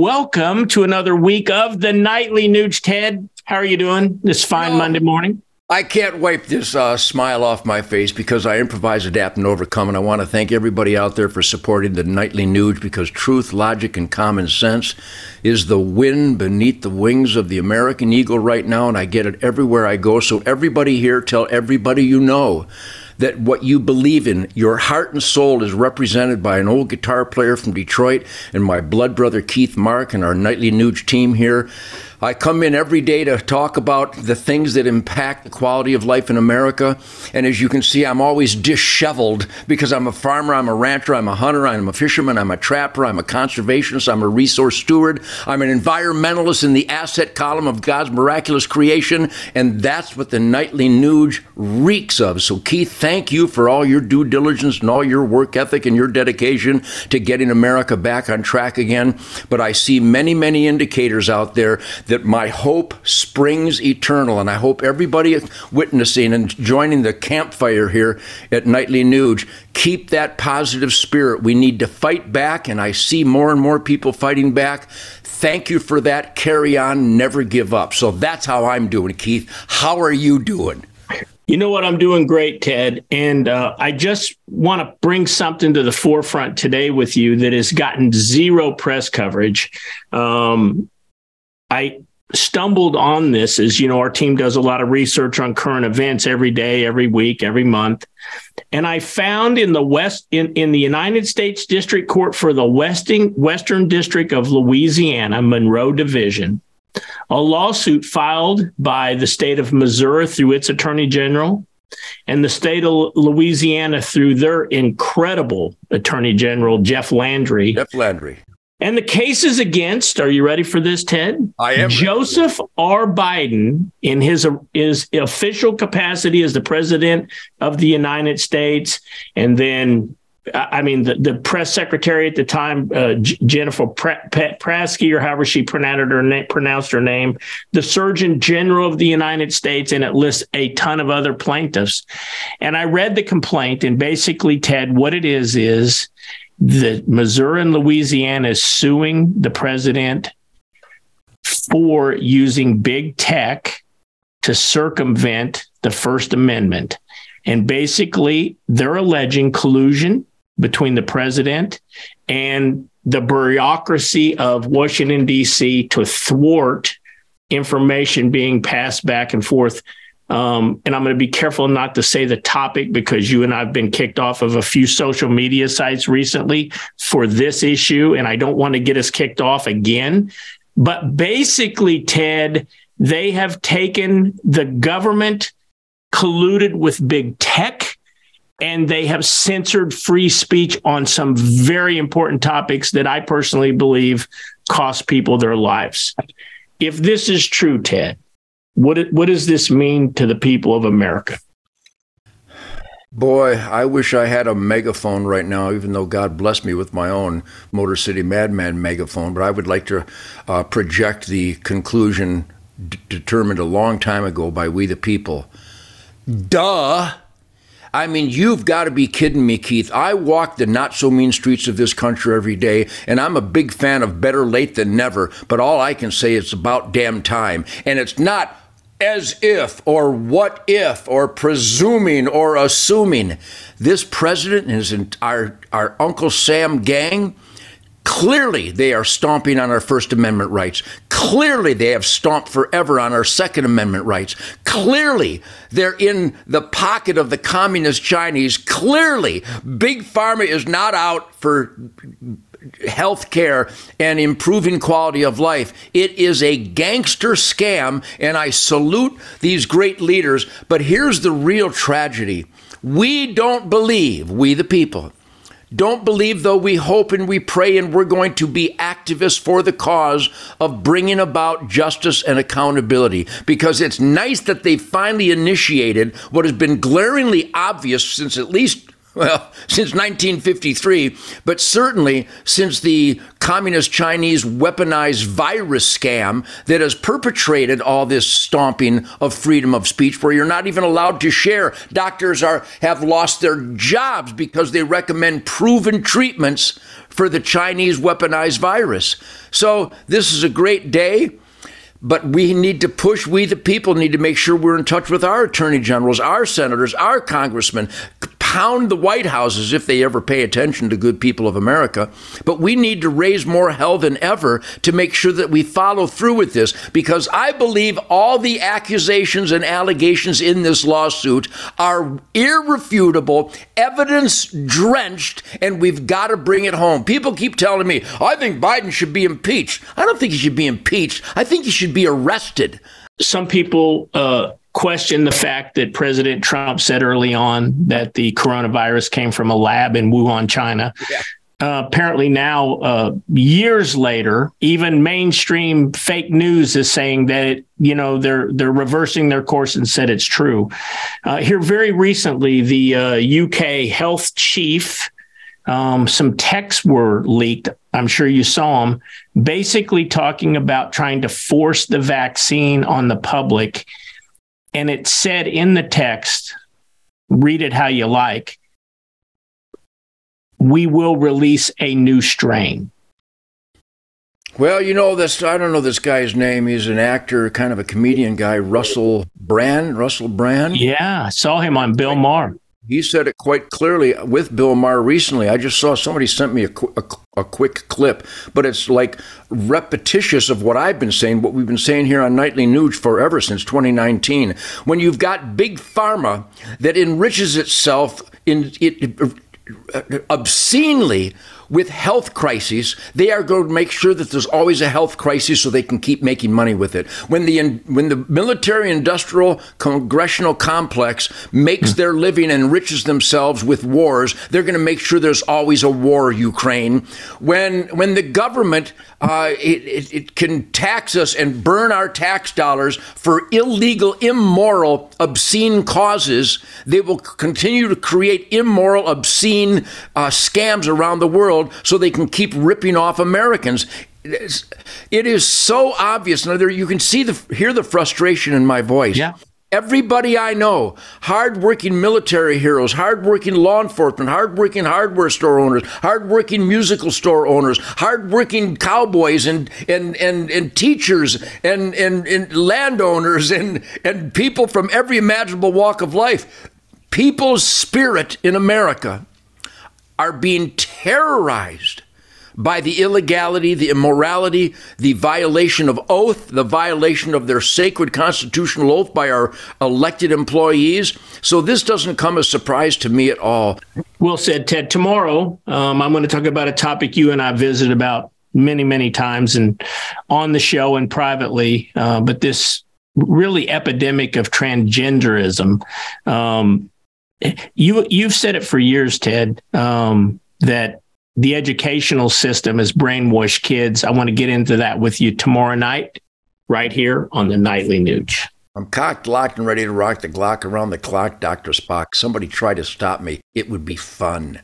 welcome to another week of the Nightly Nuge. Ted, how are you doing this fine Monday morning? I can't wipe this uh, smile off my face because I improvise, adapt, and overcome. And I want to thank everybody out there for supporting the Nightly Nuge because truth, logic, and common sense is the wind beneath the wings of the American Eagle right now. And I get it everywhere I go. So, everybody here, tell everybody you know that what you believe in, your heart and soul, is represented by an old guitar player from Detroit and my blood brother Keith Mark and our Nightly Nuge team here. I come in every day to talk about the things that impact the quality of life in America. And as you can see, I'm always disheveled because I'm a farmer, I'm a rancher, I'm a hunter, I'm a fisherman, I'm a trapper, I'm a conservationist, I'm a resource steward, I'm an environmentalist in the asset column of God's miraculous creation. And that's what the nightly Nuge reeks of. So, Keith, thank you for all your due diligence and all your work ethic and your dedication to getting America back on track again. But I see many, many indicators out there that my hope springs eternal. And I hope everybody witnessing and joining the campfire here at Nightly Nuge keep that positive spirit. We need to fight back, and I see more and more people fighting back. Thank you for that. Carry on, never give up. So that's how I'm doing, Keith. How are you doing? You know what? I'm doing great, Ted. And uh, I just want to bring something to the forefront today with you that has gotten zero press coverage. Um, I stumbled on this as you know our team does a lot of research on current events every day every week every month. And i found in the west in, in the united states district court for the western western district of louisiana monroe division a lawsuit filed by the state of missouri through its attorney general and the state of louisiana through their incredible attorney general jeff landry. Jeff landry and the cases against, are you ready for this, Ted? I am. Joseph R. Biden, in his, his official capacity as the president of the United States, and then I mean, the, the press secretary at the time, uh, J- Jennifer Prasky, or however she pronounced her, na- pronounced her name, the Surgeon General of the United States, and it lists a ton of other plaintiffs. And I read the complaint, and basically, Ted, what it is is the Missouri and Louisiana is suing the president for using big tech to circumvent the First Amendment. And basically, they're alleging collusion between the president and the bureaucracy of Washington, D.C. to thwart information being passed back and forth um, and I'm going to be careful not to say the topic because you and I have been kicked off of a few social media sites recently for this issue, and I don't want to get us kicked off again. But basically, Ted, they have taken the government colluded with big tech and they have censored free speech on some very important topics that I personally believe cost people their lives. If this is true, Ted, what what does this mean to the people of America? Boy, I wish I had a megaphone right now, even though God blessed me with my own Motor City Madman megaphone. But I would like to uh, project the conclusion d- determined a long time ago by we the people. Duh! I mean, you've got to be kidding me, Keith. I walk the not so mean streets of this country every day, and I'm a big fan of better late than never, but all I can say is about damn time. And it's not as if or what if or presuming or assuming this president and his our, our Uncle Sam gang Clearly, they are stomping on our First Amendment rights. Clearly, they have stomped forever on our Second Amendment rights. Clearly, they're in the pocket of the communist Chinese. Clearly, Big Pharma is not out for health care and improving quality of life. It is a gangster scam, and I salute these great leaders. But here's the real tragedy we don't believe, we the people, don't believe, though, we hope and we pray, and we're going to be activists for the cause of bringing about justice and accountability. Because it's nice that they finally initiated what has been glaringly obvious since at least well, since 1953, but certainly since the communist Chinese weaponized virus scam that has perpetrated all this stomping of freedom of speech where you're not even allowed to share. Doctors are have lost their jobs because they recommend proven treatments for the Chinese weaponized virus. So this is a great day. But we need to push, we the people need to make sure we're in touch with our attorney generals, our senators, our congressmen, pound the White Houses if they ever pay attention to good people of America. But we need to raise more hell than ever to make sure that we follow through with this because I believe all the accusations and allegations in this lawsuit are irrefutable, evidence drenched, and we've got to bring it home. People keep telling me, I think Biden should be impeached. I don't think he should be impeached. I think he should be arrested. Some people uh, question the fact that President Trump said early on that the coronavirus came from a lab in Wuhan, China. Yeah. Uh, apparently now, uh, years later, even mainstream fake news is saying that it, you know they're they're reversing their course and said it's true. Uh, here, very recently, the UK uh, health chief, um, some texts were leaked. I'm sure you saw them, basically talking about trying to force the vaccine on the public and it said in the text, read it how you like, we will release a new strain. Well, you know this. I don't know this guy's name. He's an actor, kind of a comedian guy, Russell Brand. Russell Brand. Yeah, I saw him on Bill Maher he said it quite clearly with Bill Maher recently. I just saw somebody sent me a, a, a, quick clip, but it's like repetitious of what I've been saying, what we've been saying here on Nightly Nuge forever since 2019. When you've got big pharma that enriches itself in it, obscenely with health crises, they are going to make sure that there's always a health crisis so they can keep making money with it. When the when the military industrial congressional complex makes their living and enriches themselves with wars, they're going to make sure there's always a war Ukraine. When when the government uh, it, it, it can tax us and burn our tax dollars for illegal, immoral, obscene causes, they will continue to create immoral, obscene uh, scams around the world world so they can keep ripping off Americans. It is so obvious. Now, there you can see the hear the frustration in my voice. Yeah. Everybody I know, hardworking military heroes, hardworking law enforcement, hardworking hardware store owners, hardworking musical store owners, hardworking cowboys and and and, and teachers and, and, and landowners and, and people from every imaginable walk of life. People's spirit in America are being terrorized by the illegality, the immorality, the violation of oath, the violation of their sacred constitutional oath by our elected employees. So this doesn't come as a surprise to me at all. Well said, Ted. Tomorrow, um, I'm going to talk about a topic you and I visited about many, many times and on the show and privately, uh, but this really epidemic of transgenderism. Um, you you've said it for years, Ted, um, that the educational system has brainwashed kids. I want to get into that with you tomorrow night, right here on the Nightly Nuge. I'm cocked, locked, and ready to rock the Glock around the clock, Dr. Spock. Somebody try to stop me. It would be fun.